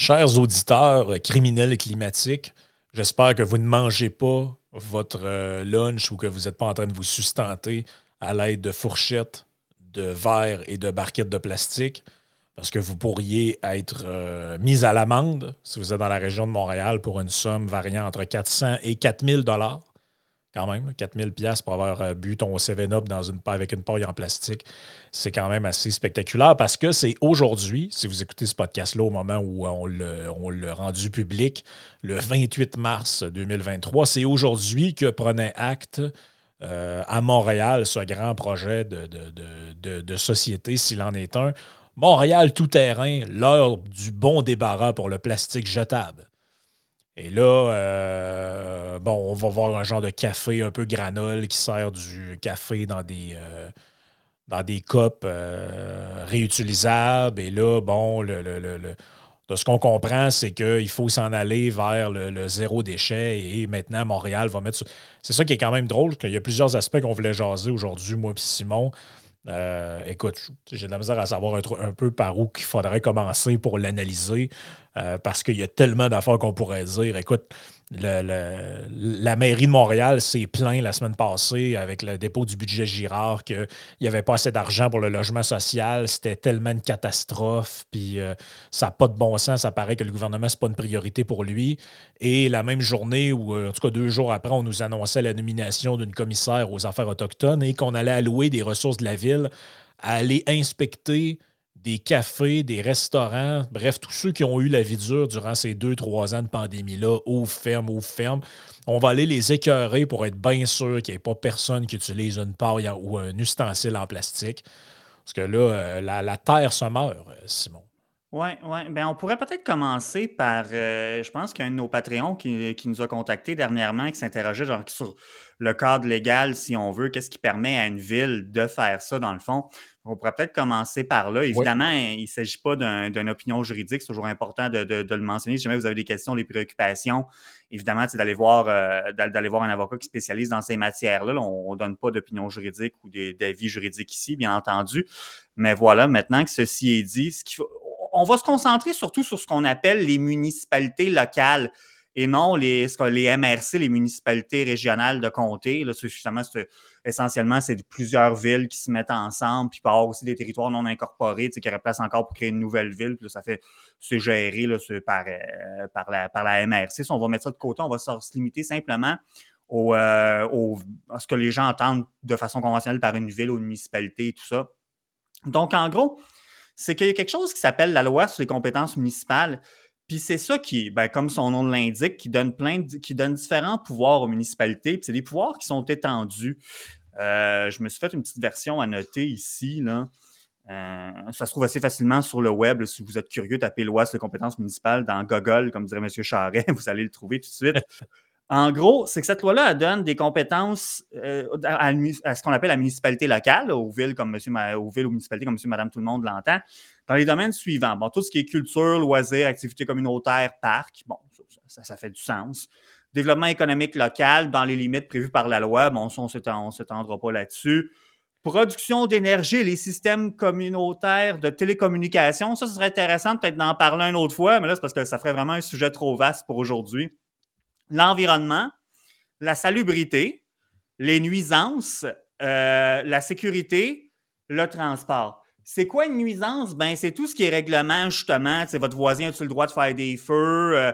Chers auditeurs criminels climatiques, j'espère que vous ne mangez pas votre euh, lunch ou que vous n'êtes pas en train de vous sustenter à l'aide de fourchettes, de verres et de barquettes de plastique, parce que vous pourriez être euh, mis à l'amende si vous êtes dans la région de Montréal pour une somme variant entre 400 et 4000 dollars quand même. 4000 pièces pour avoir euh, bu ton 7-Up dans une avec une paille en plastique. C'est quand même assez spectaculaire parce que c'est aujourd'hui, si vous écoutez ce podcast-là au moment où on l'a rendu public, le 28 mars 2023, c'est aujourd'hui que prenait acte euh, à Montréal ce grand projet de, société, s'il en est un. Montréal tout-terrain, l'heure du bon débarras pour le plastique jetable. Et là, euh, bon, on va voir un genre de café un peu granole qui sert du café dans des, euh, copes euh, réutilisables. Et là, bon, de ce qu'on comprend, c'est qu'il faut s'en aller vers le, zéro déchet et maintenant Montréal va mettre. C'est ça qui est quand même drôle, qu'il y a plusieurs aspects qu'on voulait jaser aujourd'hui, moi et Simon. écoute, j'ai de la misère à savoir un, un peu par où il faudrait commencer pour l'analyser. Euh, parce qu'il y a tellement d'affaires qu'on pourrait dire. Écoute, la mairie de Montréal s'est plaint la semaine passée avec le dépôt du budget Girard qu'il n'y avait pas assez d'argent pour le logement social. C'était tellement une catastrophe. Puis euh, ça n'a pas de bon sens. Ça paraît que le gouvernement, ce n'est pas une priorité pour lui. Et la même journée, ou euh, en tout cas deux jours après, on nous annonçait la nomination d'une commissaire aux affaires autochtones et qu'on allait allouer des ressources de la ville à aller inspecter des cafés, des restaurants, bref, tous ceux qui ont eu la vie dure durant ces deux, trois ans de pandémie-là, ou ferme, ou ferme, on va aller les écœurer pour être bien sûr qu'il n'y ait pas personne qui utilise une paille ou un ustensile en plastique. Parce que là, euh, la, terre se meurt, euh, Simon. Oui, oui. Ben, on pourrait peut-être commencer par, euh, je pense qu'il y a un de nos Patreons qui, nous a contactés dernièrement, qui s'interrogeait sur le cadre légal, si on veut, qu'est-ce qui permet à une ville de faire ça, dans le fond. On pourrait peut-être commencer par là. Évidemment, il ne s'agit pas d'une opinion juridique, c'est toujours important de, le mentionner. Si jamais vous avez des questions, des préoccupations, évidemment, c'est d'aller voir, euh, d'aller voir un avocat qui spécialise dans ces matières-là. on ne donne pas d'opinion juridique ou d'avis juridiques ici, bien entendu. Mais voilà, maintenant que ceci est dit, on va se concentrer surtout sur ce qu'on appelle les municipalités locales et non les, les MRC, les municipalités régionales de comté. Là, justement, essentiellement, c'est plusieurs villes qui se mettent ensemble, puis par aussi des territoires non incorporés qui place encore pour créer une nouvelle ville. Puis ça fait, c'est géré là, par, euh, par la MRC. Si on va mettre ça de côté, on va se limiter simplement euh, au, à ce que les gens entendent de façon conventionnelle par une ville ou une municipalité et tout ça. Donc, en gros, c'est qu'il y a quelque chose qui s'appelle la loi sur les compétences municipales puis c'est ça qui, ben, comme son nom l'indique, qui donne plein qui donne différents pouvoirs aux municipalités. Puis c'est des pouvoirs qui sont étendus. Euh, je me suis fait une petite version à noter ici. Euh, ça se trouve assez facilement sur le web. si vous êtes curieux, tapez loi sur les compétences municipales dans Google, comme dirait M. Charret, vous allez le trouver tout de suite. En gros, c'est que cette loi-là donne des compétences euh, à, ce qu'on appelle la municipalité locale, aux villes comme monsieur, aux ou municipalités comme monsieur, madame, tout le monde l'entend, dans les domaines suivants. Bon, tout ce qui est culture, loisirs, activités communautaires, parcs, bon, ça, fait du sens. Développement économique local dans les limites prévues par la loi, bon, on ne s'étendra pas là-dessus. Production d'énergie, les systèmes communautaires de télécommunication, ça, ce serait intéressant peut-être d'en parler une autre fois, mais là, c'est parce que ça ferait vraiment un sujet trop vaste pour aujourd'hui l'environnement, la salubrité, les nuisances, euh, la sécurité, le transport. C'est quoi une nuisance? Ben, c'est tout ce qui est règlement, justement. Votre voisin a-t-il le droit de faire des feux? Euh,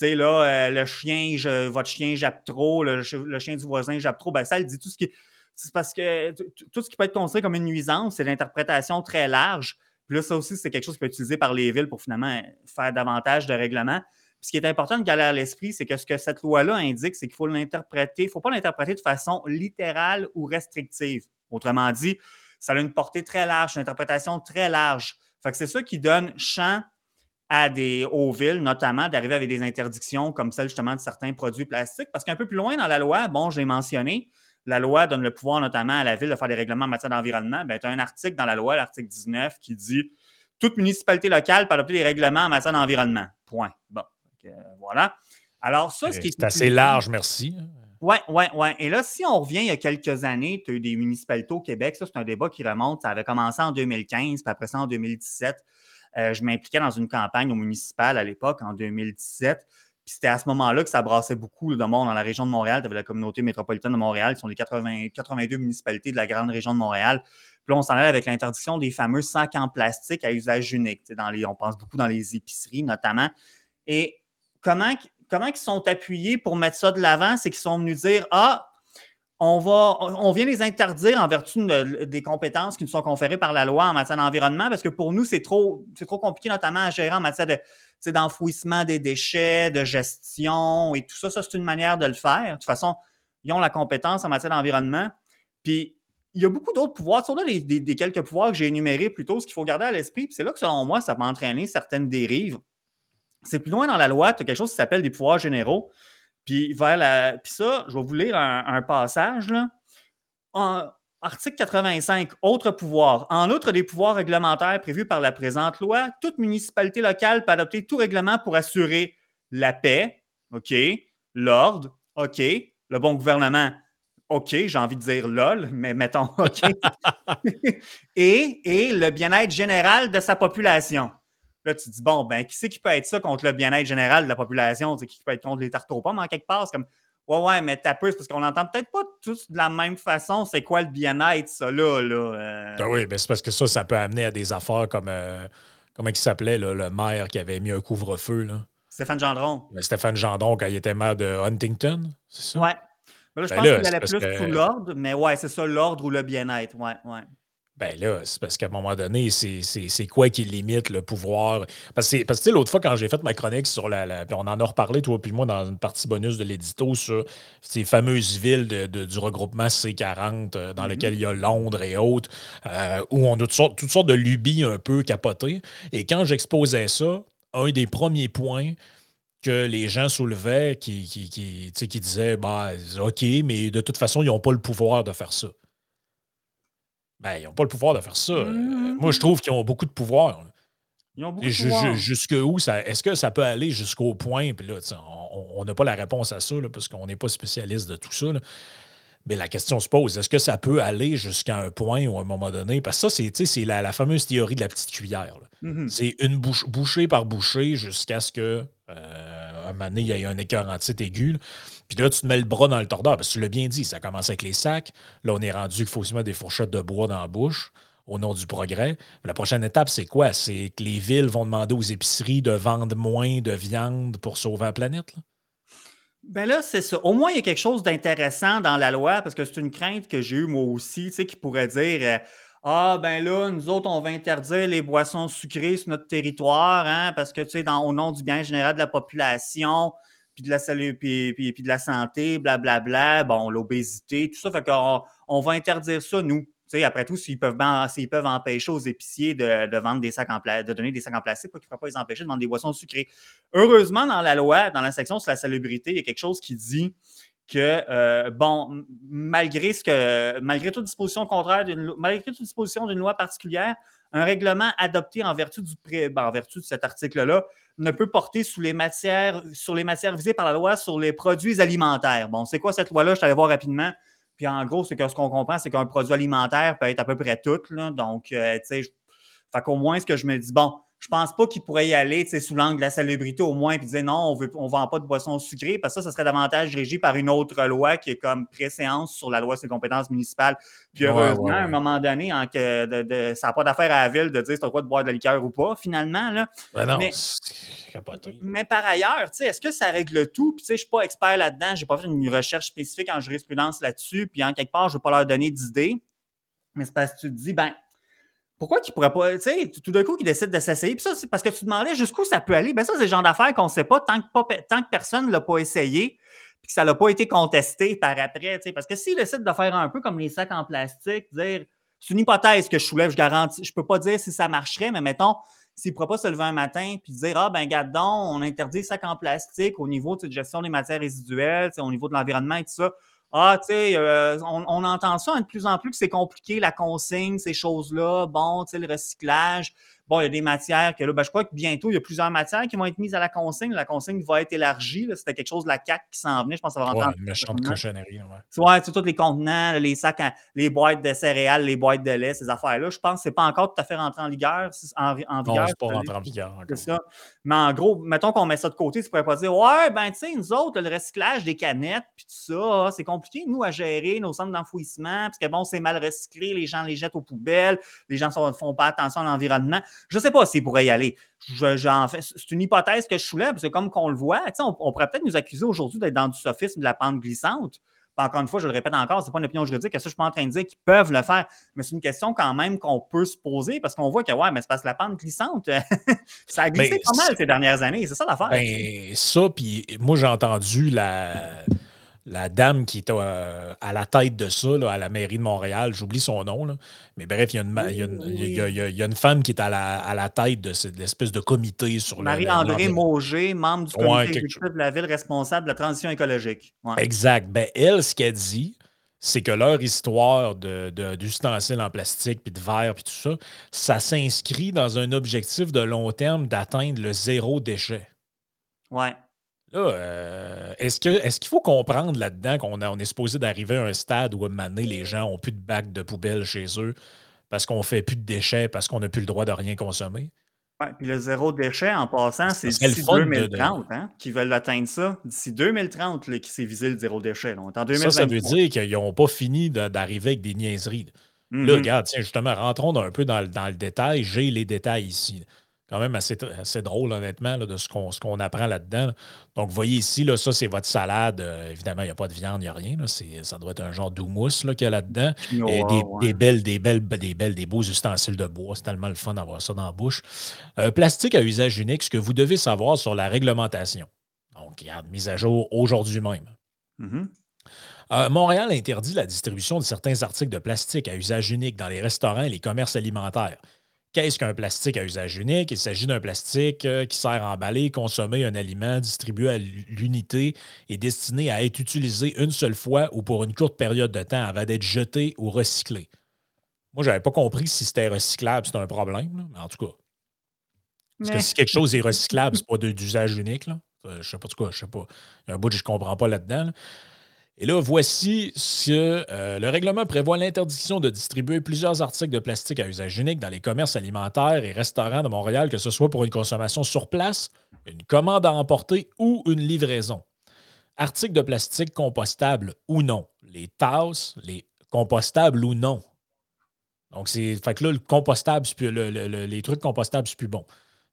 là, euh, le chien, votre chien jappe trop, le, chien du voisin jappe trop. Ben, ça, elle dit tout ce qui. C'est parce que tout ce qui peut être considéré comme une nuisance, c'est l'interprétation très large. Puis là, ça aussi, c'est quelque chose qui peut être utilisé par les villes pour finalement faire davantage de règlements ce qui est important de garder à l'esprit, c'est que ce que cette loi-là indique, c'est qu'il faut l'interpréter, il ne faut pas l'interpréter de façon littérale ou restrictive. Autrement dit, ça a une portée très large, une interprétation très large. c'est ça qui donne champ à des, aux villes, notamment, d'arriver avec des interdictions comme celle justement de certains produits plastiques. Parce qu'un peu plus loin dans la loi, bon, je l'ai mentionné, la loi donne le pouvoir notamment à la ville de faire des règlements en matière d'environnement. Ben, tu as un article dans la loi, l'article 19, qui dit toute municipalité locale peut adopter des règlements en matière d'environnement. Point. Bon voilà. Alors, ça, ce qui est. assez large, merci. Oui, oui, oui. Et là, si on revient il y a quelques années, tu as eu des municipalités au Québec. Ça, c'est un débat qui remonte. Ça avait commencé en 2015, puis après ça en 2017. je m'impliquais dans une campagne au municipal à l'époque, en 2017. Puis c'était à ce moment-là que ça brassait beaucoup de monde dans la région de Montréal. Tu avais la communauté métropolitaine de Montréal, qui sont les 80, 82 municipalités de la grande région de Montréal. Puis là, on s'en allait avec l'interdiction des fameux sacs en plastique à usage unique. Dans les, on pense beaucoup dans les épiceries notamment. Et comment, comment ils sont appuyés pour mettre ça de l'avant? C'est qu'ils sont venus dire Ah, on, va, on vient les interdire en vertu des compétences qui nous sont conférées par la loi en matière d'environnement parce que pour nous, c'est trop, trop compliqué, notamment à gérer en matière d'enfouissement des déchets, de gestion et tout ça. Ça, c'est une manière de le faire. De toute façon, ils ont la compétence en matière d'environnement. Puis, il y a beaucoup d'autres pouvoirs. Sur là, des, quelques pouvoirs que j'ai énumérés plutôt, ce qu'il faut garder à l'esprit. c'est là que, selon moi, ça peut entraîner certaines dérives. C'est plus loin dans la loi, tu as quelque chose qui s'appelle des pouvoirs généraux. Puis, vers la... Puis ça, je vais vous lire un, passage. Là. En, article 85, autres pouvoirs. En outre des pouvoirs réglementaires prévus par la présente loi, toute municipalité locale peut adopter tout règlement pour assurer la paix, OK, l'ordre, OK, le bon gouvernement, OK, j'ai envie de dire LOL, mais mettons OK, et, et le bien-être général de sa population. Là, tu te dis, bon, ben, qui c'est qui peut être ça contre le bien-être général de la population? Qui peut être contre les tartes aux pommes en quelque part? C'est comme, ouais, ouais, mais t'as peu, parce qu'on n'entend peut-être pas tous de la même façon. C'est quoi le bien-être, ça, là? là euh? ah oui, mais c'est parce que ça, ça peut amener à des affaires comme, euh, comment il s'appelait, le maire qui avait mis un couvre-feu, là? Stéphane Gendron. Stéphane Gendron, quand il était maire de Huntington, c'est ça? Ouais. là, je ben pense qu'il allait plus sous l'ordre, mais ouais, c'est ça, l'ordre ou le bien-être. Ouais, ouais. Ben là, c'est parce qu'à un moment donné, c'est quoi qui limite le pouvoir? Parce que, parce que l'autre fois, quand j'ai fait ma chronique sur la, on en a reparlé, toi puis moi, dans une partie bonus de l'édito sur ces fameuses villes de, du regroupement C40 euh, dans mm-hmm. lesquelles il y a Londres et autres, euh, où on a toutes sortes, toutes sortes de lubies un peu capotées. Et quand j'exposais ça, un des premiers points, que les gens soulevaient qui, qui, qui, qui disaient bah, OK, mais de toute façon, ils n'ont pas le pouvoir de faire ça. Ben, ils n'ont pas le pouvoir de faire ça. Mmh. Moi, je trouve qu'ils ont beaucoup de pouvoir. Ils ont beaucoup de pouvoir. Jusque où ça, est-ce que ça peut aller jusqu'au point? Puis là, on n'a pas la réponse à ça parce qu'on n'est pas spécialiste de tout ça. Mais la question se pose, est-ce que ça peut aller jusqu'à un point ou à un moment donné? Parce que ça, c'est la, la fameuse théorie de la petite cuillère. Mmh c'est une bouche, bouchée par bouchée jusqu'à ce que euh, un moment donné, il y ait un écœur en titre aigu. Puis là, tu te mets le bras dans le tordeur, parce que tu l'as bien dit, ça commence avec les sacs. Là, on est rendu qu'il faut aussi mettre des fourchettes de bois dans la bouche au nom du progrès. La prochaine étape, c'est quoi? C'est que les villes vont demander aux épiceries de vendre moins de viande pour sauver la planète? Là? Ben là, c'est ça. Au moins, il y a quelque chose d'intéressant dans la loi, parce que c'est une crainte que j'ai eue moi aussi, tu sais, qui pourrait dire euh, Ah, ben là, nous autres, on va interdire les boissons sucrées sur notre territoire, hein, parce que, tu sais, au nom du bien général de la population, puis de la puis, puis, de la santé, blablabla, bla, bla, bon, l'obésité, tout ça. Fait qu'on on va interdire ça, nous. après tout, s'ils peuvent, s'ils peuvent empêcher aux épiciers de, vendre des sacs en de donner des sacs en plastique, pourquoi ils ne pas les empêcher de vendre des boissons sucrées? Heureusement, dans la loi, dans la section sur la salubrité, il y a quelque chose qui dit que, euh, bon, malgré ce que, malgré toute disposition contraire, malgré toute disposition d'une loi particulière, un règlement adopté en vertu, du ben, en vertu de cet article-là ne peut porter sous les matières, sur les matières visées par la loi sur les produits alimentaires. Bon, c'est quoi cette loi-là? Je t'allais voir rapidement. Puis en gros, c'est que ce qu'on comprend, c'est qu'un produit alimentaire peut être à peu près tout. Donc, euh, tu sais, fait qu'au moins, ce que je me dis, bon, je pense pas qu'il pourrait y aller sous l'angle de la salubrité au moins et dire non, on ne on vend pas de boissons sucrées parce que ça, ça serait davantage régi par une autre loi qui est comme préséance sur la loi sur les compétences municipales. Puis heureusement, à un moment donné, que ça n'a pas d'affaire à la ville de dire as quoi de boire de la liqueur ou pas, finalement. Là. Ben mais, mais, par ailleurs, est-ce que ça règle tout? Puis je ne suis pas expert là-dedans, je n'ai pas fait une recherche spécifique en jurisprudence là-dessus, puis en quelque part, je ne veux pas leur donner d'idées. Mais c'est parce que tu te dis, ben, pourquoi qu'il pourrait pas, tu sais, tout d'un coup, qu'il décide de s'essayer. Puis ça, c'est parce que tu demandais jusqu'où ça peut aller. Ben ça, c'est le genre d'affaires qu'on ne sait pas tant que, tant que personne ne l'a pas essayé puis que ça n'a pas été contesté par après. Parce que s'il décide de faire un peu comme les sacs en plastique, dire c'est une hypothèse que je soulève, je garantis, je peux pas dire si ça marcherait, mais mettons, s'il ne pourrait pas se lever un matin puis dire Ah, ben, garde on interdit les sacs en plastique au niveau de gestion des matières résiduelles, au niveau de l'environnement et tout ça. Ah, tu sais, euh, on, entend ça de plus en plus que c'est compliqué, la consigne, ces choses-là. Bon, tu sais, le recyclage. Bon, il y a des matières que là, ben, je crois que bientôt, il y a plusieurs matières qui vont être mises à la consigne. La consigne va être élargie. C'était quelque chose de la CAC qui s'en venait. Je pense que ça va rentrer. Ouais, une méchante cochonnerie. Ouais, ouais c'est tous les contenants, les sacs, les boîtes de céréales, les boîtes de lait, ces affaires-là. Je pense que ce n'est pas encore tout à fait rentré en vigueur. En, en vigueur non, pas rentré en vigueur. C'est ça. Mais en gros, mettons qu'on met ça de côté, tu pourrais pas dire Ouais, ben, tu sais, nous autres, le recyclage des canettes, puis tout ça, c'est compliqué, nous, à gérer nos centres d'enfouissement, parce que bon, c'est mal recyclé, les gens les jettent aux poubelles, les gens ne font pas attention à l'environnement. Je ne sais pas s'ils pourraient y aller. c'est une hypothèse que je soulève, parce que comme qu'on le voit, on, on pourrait peut-être nous accuser aujourd'hui d'être dans du sophisme de la pente glissante encore une fois, je le répète encore, ce n'est pas une opinion juridique, ça, je suis pas en train de dire qu'ils peuvent le faire, mais c'est une question quand même qu'on peut se poser parce qu'on voit que, ouais, mais c'est parce que la pente glissante, ça a glissé ben, pas mal ces dernières années, c'est ça l'affaire. Ben, ça, puis moi, j'ai entendu la la dame qui est euh, à la tête de ça, à la mairie de Montréal, j'oublie son nom, mais bref, il y, a une, femme qui est à la, tête de cette espèce de comité sur Marie-André Mauger, membre du comité de la ville responsable de la transition écologique. Exact. Ben, elle, ce qu'elle dit, c'est que leur histoire d'ustensiles de, en plastique, puis de verre, puis tout ça, ça s'inscrit dans un objectif de long terme d'atteindre le zéro déchet. Ouais. Là, euh, est-ce qu'il est faut comprendre là-dedans qu'on on est supposé d'arriver à un stade où à un moment donné, les gens n'ont plus de bacs de poubelle chez eux parce qu'on ne fait plus de déchets, parce qu'on n'a plus le droit de rien consommer? Oui, puis le zéro déchet, en passant, c'est d'ici 2030 hein, qu'ils veulent atteindre ça. D'ici 2030, là, qui s'est visé le zéro déchet. ça, ça veut dire qu'ils n'ont pas fini d'arriver avec des niaiseries. Là, mm-hmm. regarde, tiens, justement, rentrons un peu dans, dans le détail. J'ai les détails ici quand même assez, assez drôle, honnêtement, de ce qu'on apprend là-dedans. Donc, vous voyez ici, là, ça, c'est votre salade. Euh, évidemment, il n'y a pas de viande, il n'y a rien. Là. Ça doit être un genre d'houmous qu'il y a là-dedans. Et des, belles, des, belles, des belles, des beaux ustensiles de bois. C'est tellement le fun d'avoir ça dans la bouche. Euh, plastique à usage unique, ce que vous devez savoir sur la réglementation. Donc, regarde, mise à jour aujourd'hui même. Mm-hmm. Euh, Montréal interdit la distribution de certains articles de plastique à usage unique dans les restaurants et les commerces alimentaires. Qu'est-ce qu'un plastique à usage unique? Il s'agit d'un plastique euh, qui sert à emballer, consommer un aliment distribué à l'unité et destiné à être utilisé une seule fois ou pour une courte période de temps avant d'être jeté ou recyclé. Moi, je n'avais pas compris si c'était recyclable, c'est un problème, mais en tout cas. Parce que si quelque chose est recyclable, ce n'est pas d'usage unique. Là. Euh, je ne sais pas de quoi, je sais pas. Il y a un bout que je ne comprends pas là-dedans. Et là, voici ce. Euh, le règlement prévoit l'interdiction de distribuer plusieurs articles de plastique à usage unique dans les commerces alimentaires et restaurants de Montréal, que ce soit pour une consommation sur place, une commande à emporter ou une livraison. Articles de plastique compostables ou non. Les tasses, les compostables ou non. Donc, c'est. Fait que là, le compostable, les trucs compostables, c'est plus bon.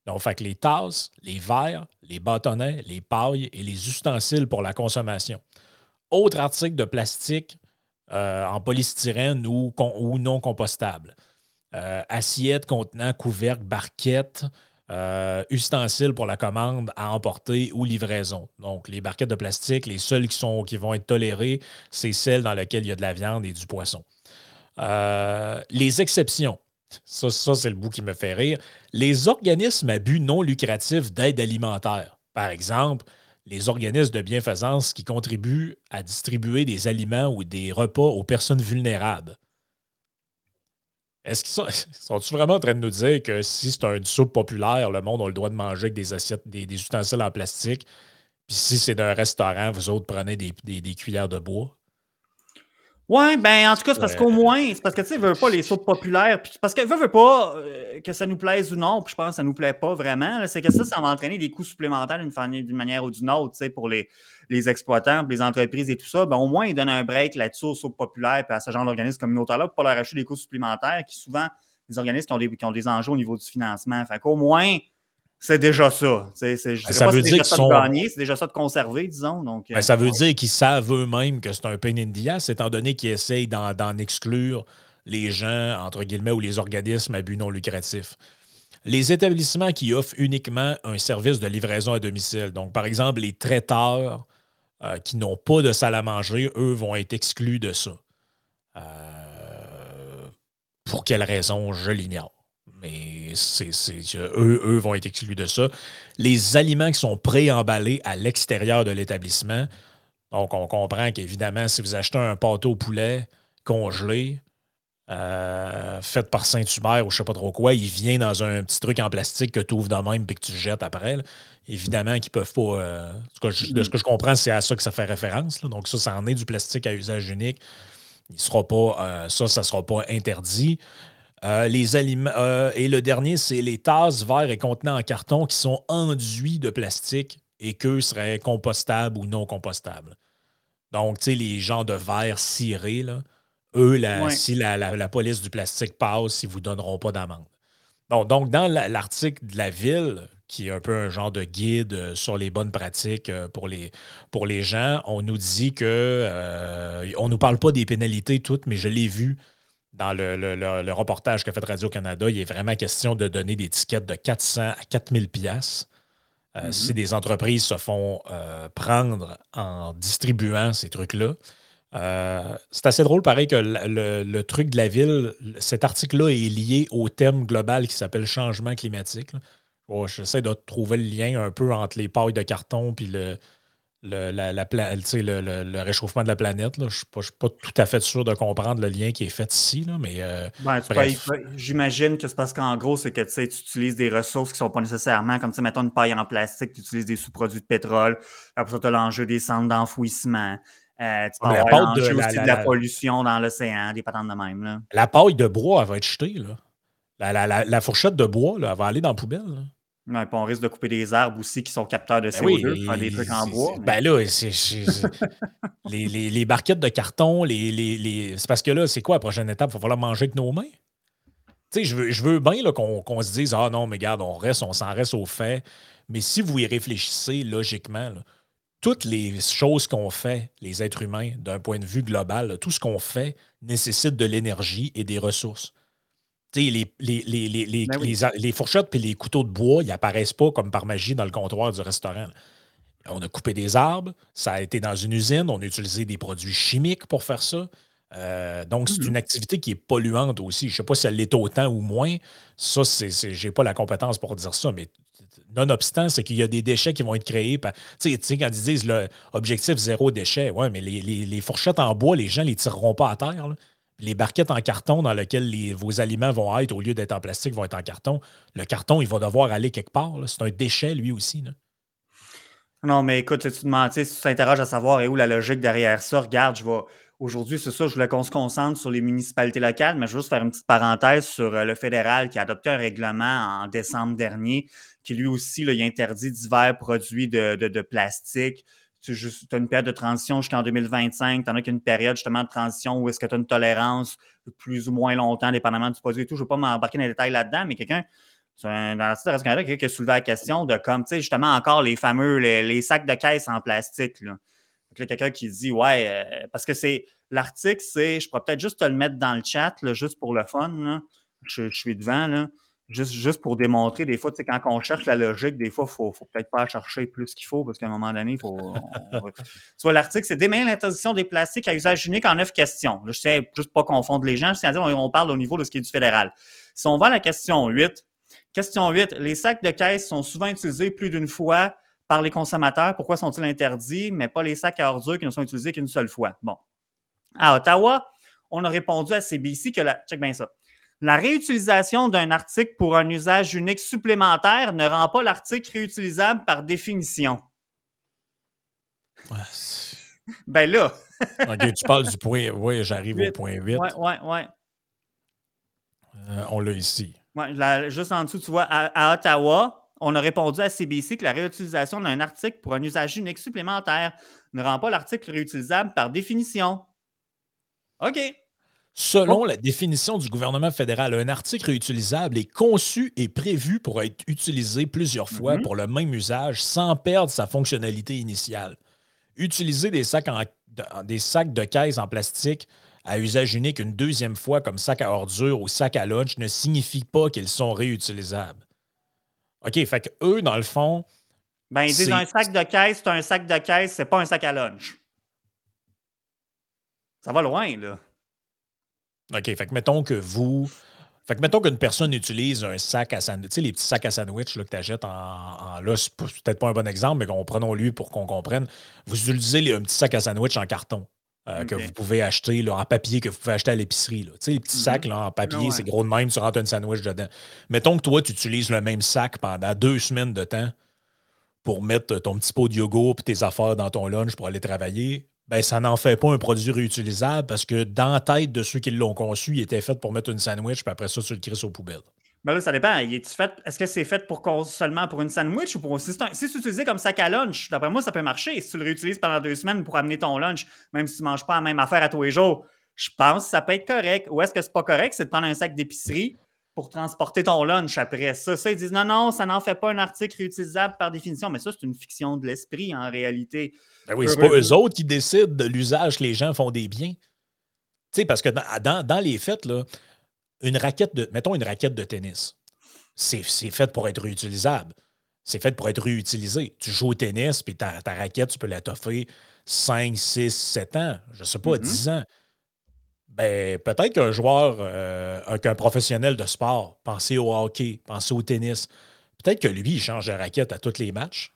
Donc, fait que les tasses, les verres, les bâtonnets, les pailles et les ustensiles pour la consommation. Autres articles de plastique euh, en polystyrène ou, non compostable. Euh, assiettes contenant couvercle, barquettes, euh, ustensiles pour la commande à emporter ou livraison. Donc, les barquettes de plastique, les seules qui, sont, qui vont être tolérées, c'est celles dans lesquelles il y a de la viande et du poisson. les exceptions. Ça c'est le bout qui me fait rire. Les organismes à but non lucratif d'aide alimentaire. Par exemple, les organismes de bienfaisance qui contribuent à distribuer des aliments ou des repas aux personnes vulnérables. Est-ce qu'ils sont, ils vraiment en train de nous dire que si c'est une soupe populaire, le monde a le droit de manger avec des assiettes, des, ustensiles en plastique, puis si c'est d'un restaurant, vous autres prenez des cuillères de bois? Oui, ben en tout cas, c'est parce qu'au moins, c'est parce que tu sais, veut pas les soupes populaires, puis parce que veut, veut pas euh, que ça nous plaise ou non, puis je pense que ça nous plaît pas vraiment, c'est que ça, ça va entraîner des coûts supplémentaires d'une manière ou d'une autre, tu sais, pour les, les exploitants, pour les entreprises et tout ça. Ben, au moins, ils donnent un break là-dessus aux soupes populaires et à ce genre d'organismes communautaires-là pour pas leur acheter des coûts supplémentaires qui souvent, des organismes qui ont des, qui ont des enjeux au niveau du financement. Fait qu'au moins, c'est déjà ça. C'est, je ben, ça veut dire déjà ça de gagner, c'est déjà ça de conserver, disons. Donc, ben, ça veut dire qu'ils savent eux-mêmes que c'est un pain in the étant donné qu'ils essayent d'en, exclure les gens, entre guillemets, ou les organismes à but non lucratif. Les établissements qui offrent uniquement un service de livraison à domicile, donc par exemple les traiteurs euh, qui n'ont pas de salle à manger, eux vont être exclus de ça. Euh, pour quelle raison, je l'ignore mais c'est, eux, vont être exclus de ça. Les aliments qui sont préemballés à l'extérieur de l'établissement, donc on comprend qu'évidemment, si vous achetez un pâteau au poulet congelé, euh, fait par Saint-Hubert ou je sais pas trop quoi, il vient dans un petit truc en plastique que tu ouvres de même et que tu jettes après. Évidemment qu'ils peuvent pas. Euh, de ce que je comprends, c'est à ça que ça fait référence. Donc, ça, ça en est du plastique à usage unique. Il sera pas, euh, ça, ça ne sera pas interdit. Les aliments, et le dernier, c'est les tasses, verres et contenants en carton qui sont enduits de plastique et qu'eux seraient compostables ou non compostables. Donc, tu sais, les gens de verre cirés, là, eux, si la, police du plastique passe, ils ne vous donneront pas d'amende. donc, dans l'article de la ville, qui est un peu un genre de guide euh, sur les bonnes pratiques euh, pour les, pour les gens, on nous dit que euh, on ne nous parle pas des pénalités toutes, mais je l'ai vu dans le, reportage qu'a fait Radio-Canada. Il est vraiment question de donner des tickets de 400 à 4000 pièces mm-hmm. si des entreprises se font prendre en distribuant ces trucs-là. Euh, c'est assez drôle, pareil, que le, truc de la ville, cet article-là est lié au thème global qui s'appelle changement climatique. J'essaie de trouver le lien un peu entre les pailles de carton et le, le, réchauffement de la planète. Je ne suis, pas tout à fait sûr de comprendre le lien qui est fait ici, mais euh, j'imagine que c'est parce qu'en gros, c'est que tu utilises des ressources qui ne sont pas nécessairement, comme mettons une paille en plastique, tu utilises des sous-produits de pétrole, après ça, tu as l'enjeu des centres d'enfouissement. Euh, tu peux avoir de, aussi de la pollution dans l'océan, des patentes de même. Là. La paille de bois, elle va être jetée. Là. La, fourchette de bois, elle va aller dans la poubelle. Ouais, on risque de couper des arbres aussi qui sont capteurs de CO2, ben oui, des trucs en bois. Ben là, c'est, les, les, barquettes de carton, les, c'est parce que là, c'est quoi la prochaine étape? Il va falloir manger avec nos mains? Tu sais, je veux, je veux bien qu'on, se dise Ah non, mais regarde, on reste, on s'en reste au fait. Mais si vous y réfléchissez logiquement, toutes les choses qu'on fait, les êtres humains, d'un point de vue global, tout ce qu'on fait nécessite de l'énergie et des ressources. Les, les, les, ben les, fourchettes et les couteaux de bois, ils n'apparaissent pas comme par magie dans le comptoir du restaurant. On a coupé des arbres, ça a été dans une usine, on a utilisé des produits chimiques pour faire ça. Euh, donc, c'est mmh une activité qui est polluante aussi. Je ne sais pas si elle l'est autant ou moins. Ça, je n'ai pas la compétence pour dire ça, mais Nonobstant, c'est qu'il y a des déchets qui vont être créés. Tu sais, quand ils disent l'objectif zéro déchet, ouais, mais les, fourchettes en bois, les gens ne les tireront pas à terre. Les barquettes en carton dans lesquelles vos aliments vont être, au lieu d'être en plastique, vont être en carton. Le carton, il va devoir aller quelque part. C'est un déchet, lui aussi. Non, mais écoute, tu demandes, si tu t'interroges à savoir où la logique derrière ça, regarde, je vais. Aujourd'hui, c'est ça, je voulais qu'on se concentre sur les municipalités locales, mais je vais juste faire une petite parenthèse sur euh, le fédéral qui a adopté un règlement en décembre dernier qui lui aussi, il interdit divers produits de, plastique. Tu as une période de transition jusqu'en 2025. Tu en as qu'une période justement de transition où est-ce que tu as une tolérance plus ou moins longtemps, dépendamment du produit et tout. Je ne veux pas m'embarquer dans les détails là-dedans, mais quelqu'un, dans la site de Canada, quelqu'un qui a soulevé la question de comme, tu sais, justement, encore les fameux, les, sacs de caisse en plastique. Là. quelqu'un qui dit, ouais, euh, parce que c'est l'article, c'est, je pourrais peut-être juste te le mettre dans le chat, juste pour le fun. Je, je, suis devant. Là. Juste, juste pour démontrer, des fois, tu sais, quand on cherche la logique, des fois, il faut, faut peut-être pas chercher plus qu'il faut, parce qu'à un moment donné, faut. tu l'article, c'est démêler l'interdiction des plastiques à usage unique en neuf questions. je sais juste pas confondre les gens, c'est-à-dire on, parle au niveau de ce qui est du fédéral. Si on va à la question 8, question 8, les sacs de caisse sont souvent utilisés plus d'une fois par les consommateurs. Pourquoi sont-ils interdits, mais pas les sacs à ordures qui ne sont utilisés qu'une seule fois? Bon. À Ottawa, on a répondu à CBC que la. Check bien ça. La réutilisation d'un article pour un usage unique supplémentaire ne rend pas l'article réutilisable par définition. ben là. OK, tu parles du point. Oui, j'arrive au point 8. Oui, oui, oui. on l'a ici. Ouais, juste en dessous, tu vois, à, Ottawa, on a répondu à CBC que la réutilisation d'un article pour un usage unique supplémentaire ne rend pas l'article réutilisable par définition. OK. Selon la définition du gouvernement fédéral, un article réutilisable est conçu et prévu pour être utilisé plusieurs fois mm-hmm. pour le même usage sans perdre sa fonctionnalité initiale. Utiliser des sacs, des sacs de caisse en plastique à usage unique une deuxième fois comme sac à ordures ou sac à lunch ne signifie pas qu'ils sont réutilisables. OK, fait que eux, dans le fond. Ben, ils disent un sac de caisse, c'est un sac de caisse, c'est pas un sac à lunch. Ça va loin, là. OK, fait que mettons que vous. Fait que mettons qu'une personne utilise un sac à sandwich, tu sais, les petits sacs à sandwich là, que tu achètes en, en là, c'est peut-être pas un bon exemple, mais prenons lui pour qu'on comprenne. Vous utilisez un petit sac à sandwich en carton. euh, que vous pouvez acheter là, en papier, que vous pouvez acheter à l'épicerie. Tu sais, les petits sacs mm-hmm. là, en papier, c'est gros de même, tu rentres un sandwich dedans. Mettons que toi, tu utilises le même sac pendant deux semaines de temps pour mettre ton petit pot de yogourt et tes affaires dans ton lunch pour aller travailler. Ben, ça n'en fait pas un produit réutilisable parce que dans la tête de ceux qui l'ont conçu, il était fait pour mettre une sandwich, puis après ça, tu le crisses aux poubelles. Ben là, ça dépend. Est-ce que c'est fait pour seulement pour une sandwich ou pour. Si c'est utilisé comme sac à lunch, d'après moi, ça peut marcher. Si tu le réutilises pendant deux semaines pour amener ton lunch, même si tu ne manges pas la même affaire à tous les jours, je pense que ça peut être correct. Ou est-ce que c'est pas correct, c'est de prendre un sac d'épicerie pour transporter ton lunch après. Ça, ils disent non, non, ça n'en fait pas un article réutilisable par définition. Mais ça, c'est une fiction de l'esprit en réalité. Ben oui, c'est pas eux autres qui décident de l'usage que les gens font des biens. Tu sais, parce que dans, dans les faits, là, une raquette de, mettons une raquette de tennis, c'est fait pour être réutilisable. C'est fait pour être réutilisé. Tu joues au tennis, puis ta, raquette, tu peux la toffer 5, 6, 7 ans, je ne sais pas, 10 mm-hmm. ans. Ben, peut-être qu'un joueur, euh, qu'un professionnel de sport, pensez au hockey, pensez au tennis, peut-être que lui, il change de raquette à tous les matchs.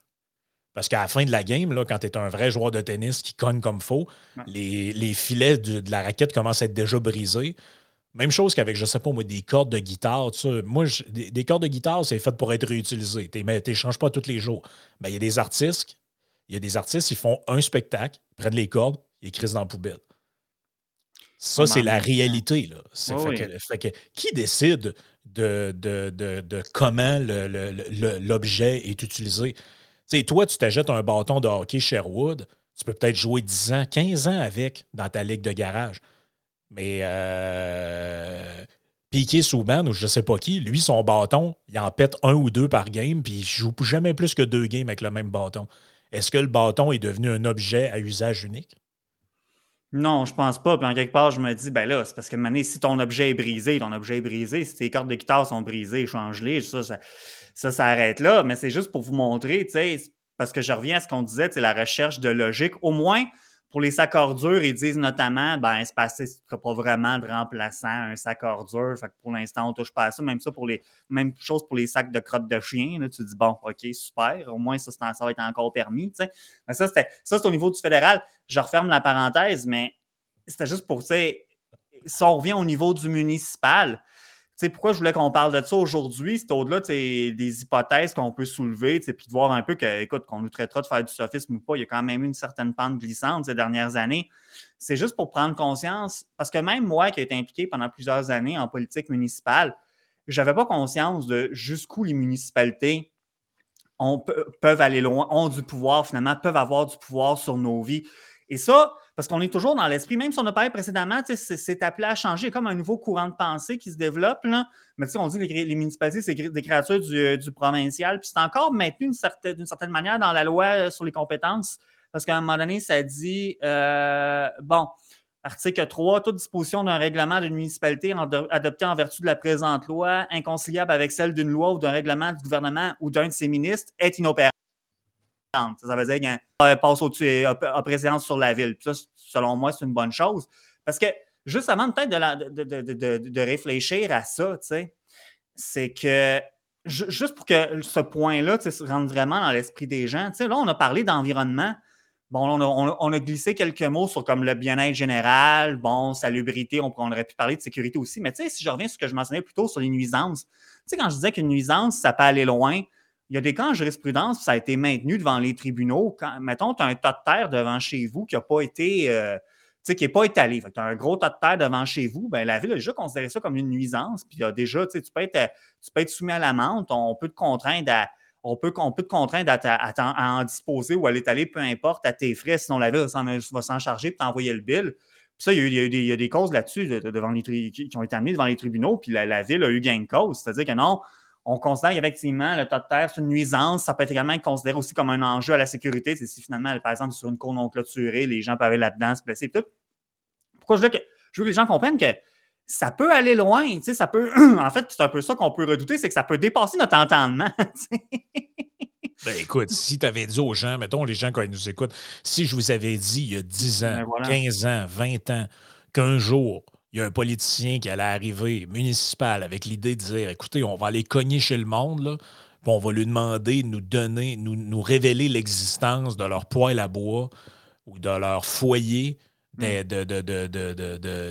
Parce qu'à la fin de la game, là, quand tu es un vrai joueur de tennis qui cogne comme faux, les, filets de, de, la raquette commencent à être déjà brisés. Même chose qu'avec, je ne sais pas moi, des cordes de guitare. Moi, des, cordes de guitare, c'est fait pour être réutilisé. Tu n'échanges pas tous les jours. Mais il y a des artistes, il y a des artistes, ils font un spectacle, ils prennent les cordes, ils écrivent dans la poubelle. Ça, c'est la réalité. Là. qui décide de, de, comment l'objet est utilisé? Toi, tu t'achètes un bâton de hockey Sherwood, tu peux peut-être jouer 10 ans, 15 ans avec dans ta ligue de garage. Mais euh, Piqué Souban, ou je ne sais pas qui, lui, son bâton, il en pète un ou deux par game, puis il ne joue jamais plus que deux games avec le même bâton. Est-ce que le bâton est devenu un objet à usage unique? Non, je pense pas. Puis en quelque part, je me dis, ben là, c'est parce que maintenant, si ton objet est brisé, ton objet est brisé, si tes cordes de guitare sont brisées, change-les, ça, ça, ça, ça arrête là. Mais c'est juste pour vous montrer, tu sais, parce que je reviens à ce qu'on disait, c'est la recherche de logique. Au moins, pour les sacs ordures, ils disent notamment, ben, c'est passé, pas vraiment de remplaçant un sac ordure. Fait que pour l'instant, on ne touche pas à ça. Même ça pour les, même chose pour les sacs de crottes de chien. Tu dis, bon, OK, super. Au moins, ça, ça va être encore permis. ça, c'est au niveau du fédéral. Je referme la parenthèse, mais c'était juste pour, tu sais, si on revient au niveau du municipal, pourquoi je voulais qu'on parle de ça aujourd'hui? C'est au-delà des hypothèses qu'on peut soulever, puis de voir un peu que, écoute, qu'on nous traitera de faire du sophisme ou pas, il y a quand même eu une certaine pente glissante ces dernières années. C'est juste pour prendre conscience, parce que même moi qui ai été impliqué pendant plusieurs années en politique municipale, je n'avais pas conscience de jusqu'où les municipalités peuvent aller loin, ont du pouvoir finalement, peuvent avoir du pouvoir sur nos vies. Et ça, parce qu'on est toujours dans l'esprit, même si on a parlé précédemment, c'est appelé à changer, comme un nouveau courant de pensée qui se développe. Là. Mais on dit que les, municipalités, c'est des créatures du, provincial. Puis c'est encore maintenu d'une certaine, manière dans la loi euh, sur les compétences. Parce qu'à un moment donné, ça dit euh, bon, article 3, toute disposition d'un règlement d'une municipalité adopté en vertu de la présente loi, inconciliable avec celle d'une loi ou d'un règlement du gouvernement ou d'un de ses ministres, est inopérable. Ça veut dire qu'il passe au-dessus, a présédence sur la ville. ça, selon moi, c'est une bonne chose. Parce que, juste avant peut-être de, réfléchir à ça, c'est que, juste pour que ce point-là rentre vraiment dans l'esprit des gens, là, on a parlé d'environnement. Bon, on a, glissé quelques mots sur comme le bien-être général, bon, salubrité, on, on, aurait pu parler de sécurité aussi, mais tu sais, si je reviens sur ce que je mentionnais plus tôt sur les nuisances, tu sais, quand je disais qu'une nuisance, ça peut aller loin, il y a des cas en jurisprudence, ça a été maintenu devant les tribunaux. Mettons, tu as un tas de terre devant chez vous qui n'a pas été. Euh, qui n'est pas étalé. Tu as un gros tas de terre devant chez vous, ben, la ville a déjà considéré ça comme une nuisance. Puis déjà, tu peux, être, tu peux être soumis à l'amende, on peut te contraindre à. On peut, on peut te contraindre à, en disposer ou à l'étaler, peu importe, à tes frais, sinon la ville va s'en charger pour t'envoyer le bill. Puis ça, il y a, a, des, causes là-dessus les, qui ont été amenées devant les tribunaux, puis la, la ville a eu gain de cause. C'est-à-dire que non, on considère effectivement le tas de terre, c'est une nuisance. Ça peut être également considéré aussi comme un enjeu à la sécurité. C'est si finalement, par exemple, sur une cour non clôturée, les gens peuvent aller là-dedans, se blesser. Tout. Pourquoi je veux, que, je veux que les gens comprennent que ça peut aller loin. Ça peut, en fait, c'est un peu ça qu'on peut redouter, c'est que ça peut dépasser notre entendement. Ben écoute, si tu avais dit aux gens, mettons les gens quand ils nous écoutent, si je vous avais dit il y a 10 ans, 15 ben, ans, 20 ans, qu'un jour, il y a un politicien qui allait arriver municipal avec l'idée de dire écoutez, on va aller cogner chez le monde, là, puis on va lui demander de nous donner, nous, nous révéler l'existence de leur poêle à bois ou de leur foyer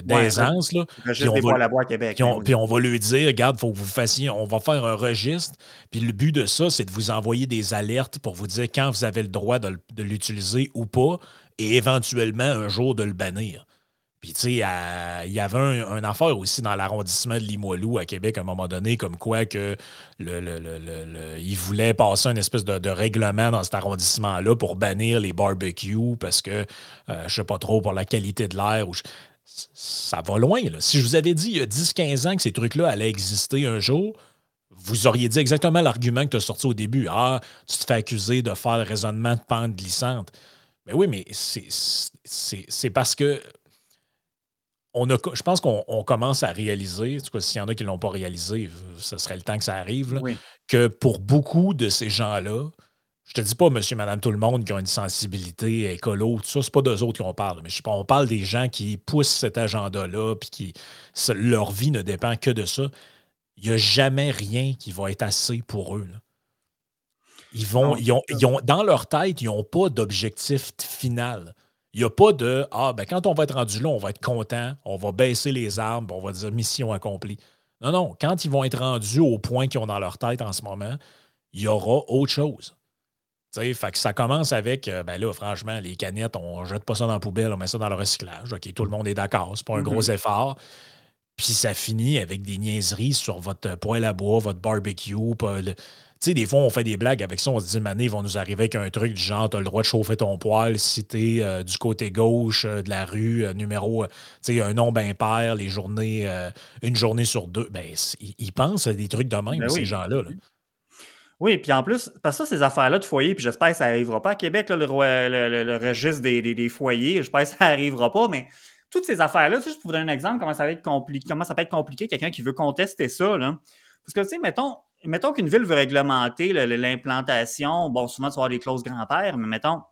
d'aisance. Là. Puis on, va, à Québec, puis, on, puis on va lui dire, regarde, il faut que vous fassiez, on va faire un registre. Puis le but de ça, c'est de vous envoyer des alertes pour vous dire quand vous avez le droit de, de l'utiliser ou pas, et éventuellement un jour de le bannir. Puis, tu sais, il y avait un, affaire aussi dans l'arrondissement de Limoilou à Québec à un moment donné, comme quoi que le, il voulait passer une espèce de, règlement dans cet arrondissement-là pour bannir les barbecues parce que, euh, je sais pas trop, pour la qualité de l'air. Ou Ça va loin. Là. Si je vous avais dit il y a 10-15 ans que ces trucs-là allaient exister un jour, vous auriez dit exactement l'argument que tu as sorti au début. Ah, tu te fais accuser de faire le raisonnement de pente glissante. Mais oui, mais c'est parce que je pense qu'on commence à réaliser, s'il y en a qui ne l'ont pas réalisé, ce serait le temps que ça arrive, que pour beaucoup de ces gens-là, je te dis pas monsieur, madame, tout le monde qui ont une sensibilité écolo, tout ça, c'est pas d'eux autres qu'on parle. Mais je sais pas, on parle des gens qui poussent cet agenda-là, puis qui leur vie ne dépend que de ça. Il n'y a jamais rien qui va être assez pour eux. Ils vont, ils ont, dans leur tête, ils n'ont pas d'objectif final. Il n'y a pas de Ah, ben quand on va être rendu là, on va être content, on va baisser les armes, on va dire mission accomplie. Non, non. Quand ils vont être rendus au point qu'ils ont dans leur tête en ce moment, il y aura autre chose. fait que ça commence avec, euh, ben là, franchement, les canettes, on ne jette pas ça dans la poubelle, on met ça dans le recyclage. OK, tout le monde est d'accord, c'est pas un gros mm-hmm. effort. Puis ça finit avec des niaiseries sur votre poêle à bois, votre barbecue, tu sais, des fois, on fait des blagues avec ça. On se dit, mané, ils vont nous arriver avec un truc du genre, tu as le droit de chauffer ton poêle si tu es du côté gauche euh, de la rue, euh, numéro, euh, tu sais, un nombre impair, les journées, une journée sur deux. Ben, ils, pensent à des trucs de même, ben ces gens-là. Oui, puis en plus, parce que ça, ces affaires-là de foyer, puis j'espère que ça n'arrivera pas à Québec, le, le, registre des, foyers, j'espère que ça n'arrivera pas, mais toutes ces affaires-là, juste pour vous donner un exemple, comment ça va être compliqué, comment ça peut être compliqué, quelqu'un qui veut contester ça, là. Parce que, tu sais, mettons, mettons qu'une ville veut réglementer l'implantation, bon, souvent, tu vas avoir des clauses grand-père, mais mettons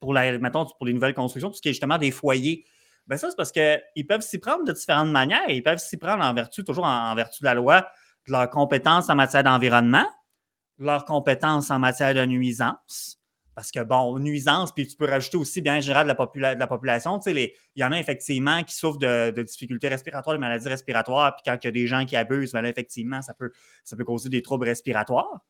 pour, mettons, pour les nouvelles constructions, tout ce qui est justement des foyers. Bien, ça, c'est parce qu'ils peuvent s'y prendre de différentes manières. Ils peuvent s'y prendre en vertu, toujours en, vertu de la loi, de leurs compétences en matière d'environnement, leurs compétences en matière de nuisance, parce que, bon, nuisance, puis tu peux rajouter aussi, bien général, de la, de la population. Tu sais, il y en a effectivement qui souffrent de, difficultés respiratoires, de maladies respiratoires, puis quand il y a des gens qui abusent, bien effectivement, ça peut, ça peut causer des troubles respiratoires.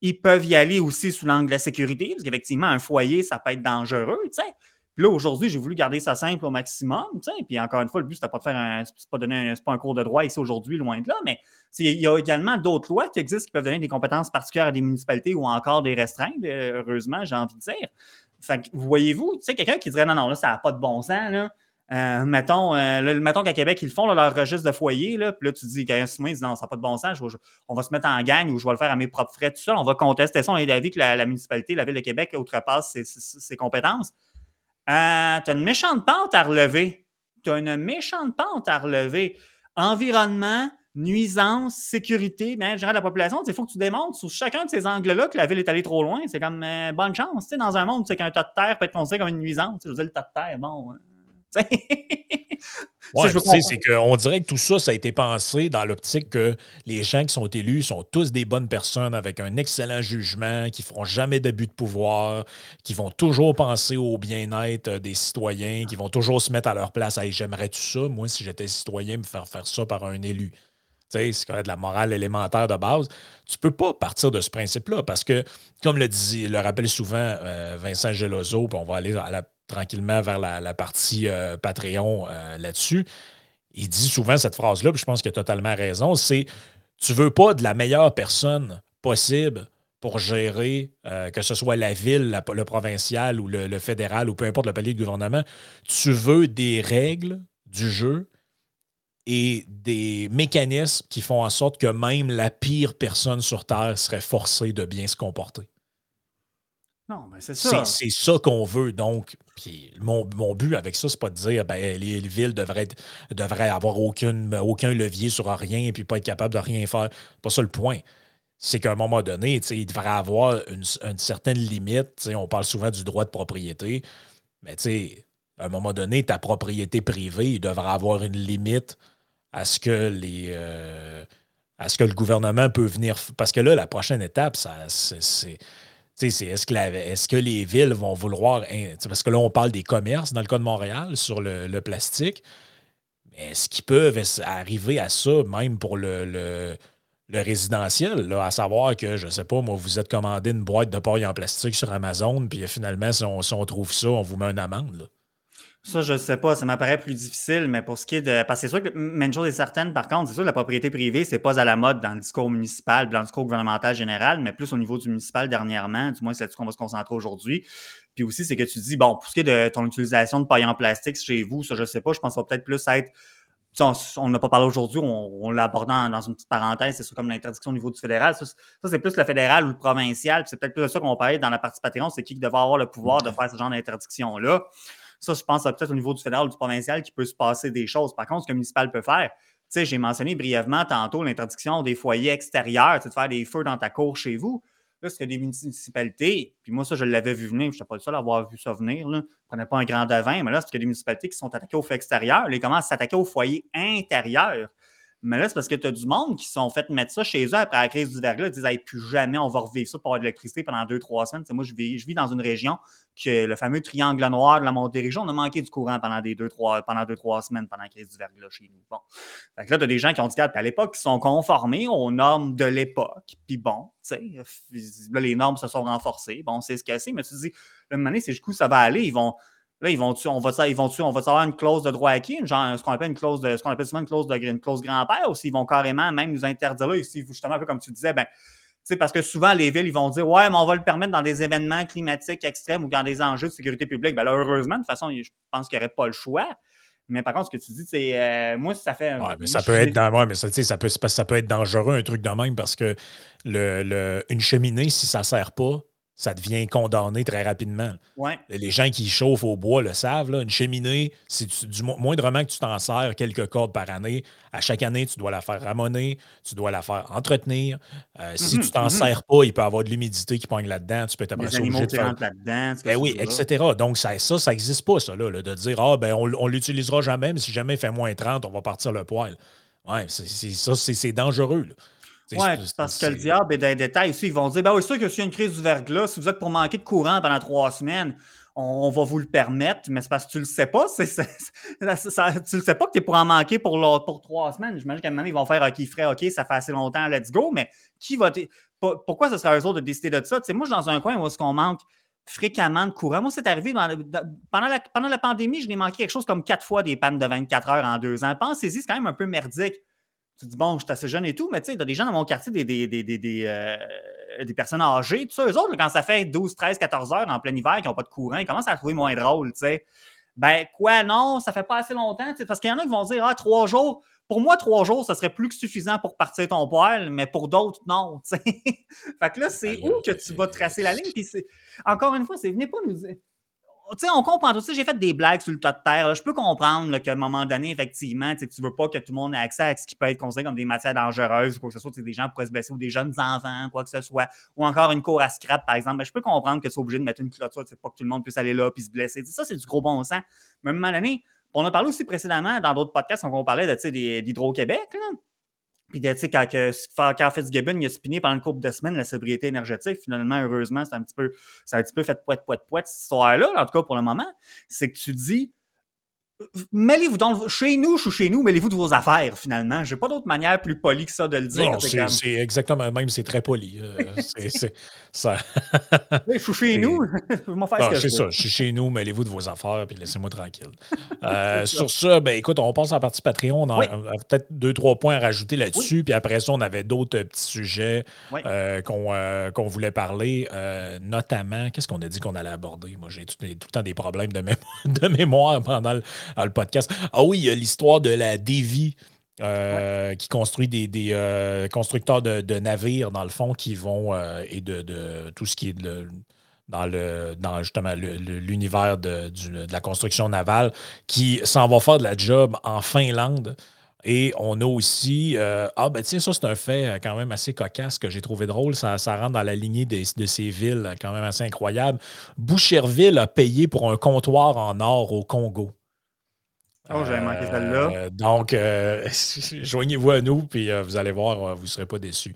Ils peuvent y aller aussi sous l'angle de la sécurité, parce qu'effectivement, un foyer, ça peut être dangereux, tu sais. Puis là, aujourd'hui, j'ai voulu garder ça simple au maximum. Puis encore une fois, le but, c'était pas de faire un. Pas, donner un, pas un cours de droit ici aujourd'hui, loin de là, mais il y a également d'autres lois qui existent qui peuvent donner des compétences particulières à des municipalités ou encore des restreintes, euh, heureusement, j'ai envie de dire. Fait voyez-vous, tu sais, quelqu'un qui dirait non, non, là, ça n'a pas de bon sens, là. Euh, mettons, euh, mettons qu'à Québec, ils font, leur registre de foyer, là, puis là, tu dis, qu'un ils disent non, ça n'a pas de bon sens, on va se mettre en gang ou je vais le faire à mes propres frais, tout ça. On va contester ça. On est d'avis que la, municipalité, la Ville de Québec outrepasse ses compétences. Euh, tu as une méchante pente à relever. Tu as une méchante pente à relever. Environnement, nuisance, sécurité, bien, gérer la population, il faut que tu démontres sur chacun de ces angles-là que la ville est allée trop loin. C'est comme euh, bonne chance. Dans un monde, c'est qu'un tas de terre peut être considéré comme une nuisance. Je veux le tas de terre, bon. Hein. Ouais, c'est qu'on dirait que tout ça, ça a été pensé dans l'optique que les gens qui sont élus sont tous des bonnes personnes avec un excellent jugement, qui ne feront jamais d'abus de pouvoir, qui vont toujours penser au bien-être des citoyens, qui vont toujours se mettre à leur place. Hey, j'aimerais tout ça, moi, si j'étais citoyen, me faire faire ça par un élu. C'est de la morale élémentaire de base. Tu ne peux pas partir de ce principe-là parce que, comme le, dit, le rappelle souvent euh, Vincent Gelozo, puis on va aller à la tranquillement vers la, partie euh, Patreon euh, là-dessus. Il dit souvent cette phrase-là, puis je pense qu'il a totalement raison, c'est tu veux pas de la meilleure personne possible pour gérer, euh, que ce soit la ville, le provincial ou le, fédéral ou peu importe le palier de gouvernement. Tu veux des règles du jeu et des mécanismes qui font en sorte que même la pire personne sur Terre serait forcée de bien se comporter. Non, mais c'est ça. C'est ça qu'on veut. Donc, puis mon, but avec ça, c'est pas de dire ben, les, villes devraient, devraient avoir aucune, aucun levier sur rien et puis pas être capable de rien faire. pas ça le point. C'est qu'à un moment donné, il devrait avoir une, certaine limite. On parle souvent du droit de propriété, mais à un moment donné, ta propriété privée, il devrait avoir une limite à ce que les. Euh, à ce que le gouvernement peut venir. Parce que là, la prochaine étape, c'est est-ce que, les villes vont vouloir. Parce que là, on parle des commerces dans le cas de Montréal sur le, plastique. Est-ce qu'ils peuvent arriver à ça, même pour le, résidentiel, à savoir que, je ne sais pas, moi, vous êtes commandé une boîte de paille en plastique sur Amazon, puis finalement, si on, trouve ça, on vous met une amende. Ça, je ne sais pas, ça m'apparaît plus difficile, mais pour ce qui est de. Parce que c'est sûr que, une chose est certaine, par contre, c'est sûr que la propriété privée, c'est pas à la mode dans le discours municipal, dans le discours gouvernemental général, mais plus au niveau du municipal dernièrement, du moins c'est là-dessus qu'on va se concentrer aujourd'hui. Puis aussi, c'est que tu dis, bon, pour ce qui est de ton utilisation de paille en plastique chez vous, ça, je ne sais pas, je pense que ça va peut-être plus être. On n'a pas parlé aujourd'hui, on, l'a abordé dans, une petite parenthèse, c'est comme l'interdiction au niveau du fédéral. Ça, c'est plus le fédéral ou le provincial. C'est peut-être plus de ça qu'on va parler dans la partie Patreon, c'est qui devrait avoir le pouvoir de faire ce genre d'interdiction-là. Ça, je pense peut-être au niveau du fédéral ou du provincial qui peut se passer des choses. Par contre, ce que le municipal peut faire, tu sais, j'ai mentionné brièvement tantôt l'interdiction des foyers extérieurs, de faire des feux dans ta cour chez vous. Là, c'est des municipalités, puis moi, ça, je l'avais vu venir, je n'étais pas le seul à avoir vu ça venir. Là. Je ne prenais pas un grand devin, mais là, c'est des municipalités qui sont attaquées au feu extérieur. Ils commencent à s'attaquer au foyer intérieur. Mais là, c'est parce que tu as du monde qui sont fait mettre ça chez eux après la crise du verglas. Ils disent plus jamais on va revivre ça pour avoir de l'électricité pendant deux, trois semaines. moi, je vis, je vis dans une région que le fameux triangle noir de la Montérégion, on a manqué du courant pendant des deux, trois, pendant deux, trois semaines pendant la crise du verglas chez nous. Bon. là, tu as des gens qui ont dit à l'époque, qui sont conformés aux normes de l'époque. Puis bon, tu sais, là, les normes se sont renforcées. Bon, c'est ce que c'est, mais tu te dis, le moment donné, c'est jusqu'où ça va aller. Ils vont Là, ils vont on va, ils vont on va avoir une clause de droit acquis, genre ce qu'on appelle une clause de, ce qu'on appelle souvent une clause de une clause grand-père, ou s'ils vont carrément même nous interdire là, ici, justement, un peu comme tu disais, ben, parce que souvent, les villes, ils vont dire Ouais, mais on va le permettre dans des événements climatiques extrêmes ou dans des enjeux de sécurité publique. Ben là, heureusement, de toute façon, je pense qu'il n'y aurait pas le choix. Mais par contre, ce que tu dis, c'est euh, moi, ça fait. Ouais, mais ça peut être dans, mais ça, ça, peut, ça peut être dangereux, un truc de même, parce que le, le, une cheminée, si ça ne sert pas, ça devient condamné très rapidement. Les gens qui chauffent au bois le savent. Là, une cheminée, c'est du moindrement que tu t'en sers quelques cordes par année. À chaque année, tu dois la faire ramoner, tu dois la faire entretenir. Euh, si tu t'en mm-hmm. sers pas, il peut y avoir de l'humidité qui pogne là-dedans. Tu peux être obligé de faire. là-dedans. Ben oui, etc. Donc, ça, ça, ça n'existe pas, ça, là, de dire Ah, ben, on, ne l'utilisera jamais, mais si jamais il fait moins 30, on va partir le poil. C'est, ça, c'est dangereux. Oui, parce que le diable est dans les détails aussi. Ils vont dire ben oui, c'est sûr que s'il y a une crise du verglas, si vous êtes pour manquer de courant pendant trois semaines, on, va vous le permettre, mais c'est parce que tu le sais pas. C'est, tu le sais pas que tu es pour en manquer pour, pour trois semaines. J'imagine qu'à un moment, ils vont faire OK, feraient OK, ça fait assez longtemps, let's go, mais qui va. Pourquoi ce serait eux autres de décider de ça? moi, je suis dans un coin où est-ce qu'on manque fréquemment de courant. Moi, c'est arrivé pendant, la, pendant la pandémie, je n'ai manqué quelque chose comme quatre fois des pannes de 24 heures en deux ans. Pensez-y, c'est quand même un peu merdique tu dis, bon, je suis assez jeune et tout, mais tu sais, tu as des gens dans mon quartier, des, des, des, des, euh, des personnes âgées, tout ça. Eux autres, quand ça fait 12, 13, 14 heures en plein hiver, qui n'ont pas de courant, ils commencent à trouver moins drôle, tu sais. Ben, quoi, non, ça fait pas assez longtemps, parce qu'il y en a qui vont dire, ah, trois jours. Pour moi, trois jours, ça serait plus que suffisant pour partir ton poil, mais pour d'autres, non, tu sais. fait que là, c'est où que tu vas tracer la ligne? Puis encore une fois, c'est venez pas nous dire on comprend tout ça. J'ai fait des blagues sur le tas de terre. Je peux comprendre qu'à un moment donné, effectivement, tu ne veux pas que tout le monde ait accès à ce qui peut être considéré comme des matières dangereuses ou quoi que ce soit. Des gens pourraient se blesser ou des jeunes enfants, quoi que ce soit. Ou encore une cour à scrap, par exemple. Ben, je peux comprendre que tu es obligé de mettre une clôture. Pas que tout le monde puisse aller là et se blesser. ça, c'est du gros bon sens. Mais à un moment donné, on a parlé aussi précédemment dans d'autres podcasts on parlait d'Hydro-Québec. Puis, tu sais, quand, quand Fitzgibbon il a spiné pendant une couple de semaines la sobriété énergétique, finalement, heureusement, c'est un petit peu, un petit peu fait poète, poète, poète, cette histoire-là, en tout cas pour le moment. C'est que tu dis, mêlez-vous donc, chez nous, je suis chez nous, mêlez-vous de vos affaires, finalement? J'ai pas d'autre manière plus polie que ça de le dire. c'est exactement même, c'est très poli. Euh, c'est ça. je suis chez nous, C'est ça, je suis chez nous, mêlez-vous de vos affaires, puis laissez-moi tranquille. Euh, sur ça, ben écoute, on passe en partie Patreon. On a, peut-être deux, trois points à rajouter là-dessus, puis après ça, on avait d'autres petits sujets euh, qu'on voulait parler, notamment, qu'est-ce qu'on a dit qu'on allait aborder? Moi, j'ai tout, tout, le temps des problèmes de, de mémoire pendant le le podcast. Ah oui, il y a l'histoire de la Davy. Euh, qui construit des, euh, constructeurs de, navires, dans le fond, qui vont, euh, et de, tout ce qui est dans, le, dans justement l'univers de, la construction navale, qui s'en va faire de la job en Finlande. Et on a aussi, ah ben tiens, ça c'est un fait quand même assez cocasse que j'ai trouvé drôle, ça, ça rentre dans la lignée de ces villes quand même assez incroyable. Boucherville a payé pour un comptoir en or au Congo. Oh, j'avais manqué celle-là. Euh, donc, euh, joignez-vous à nous, puis euh, vous allez voir, vous ne serez pas déçus.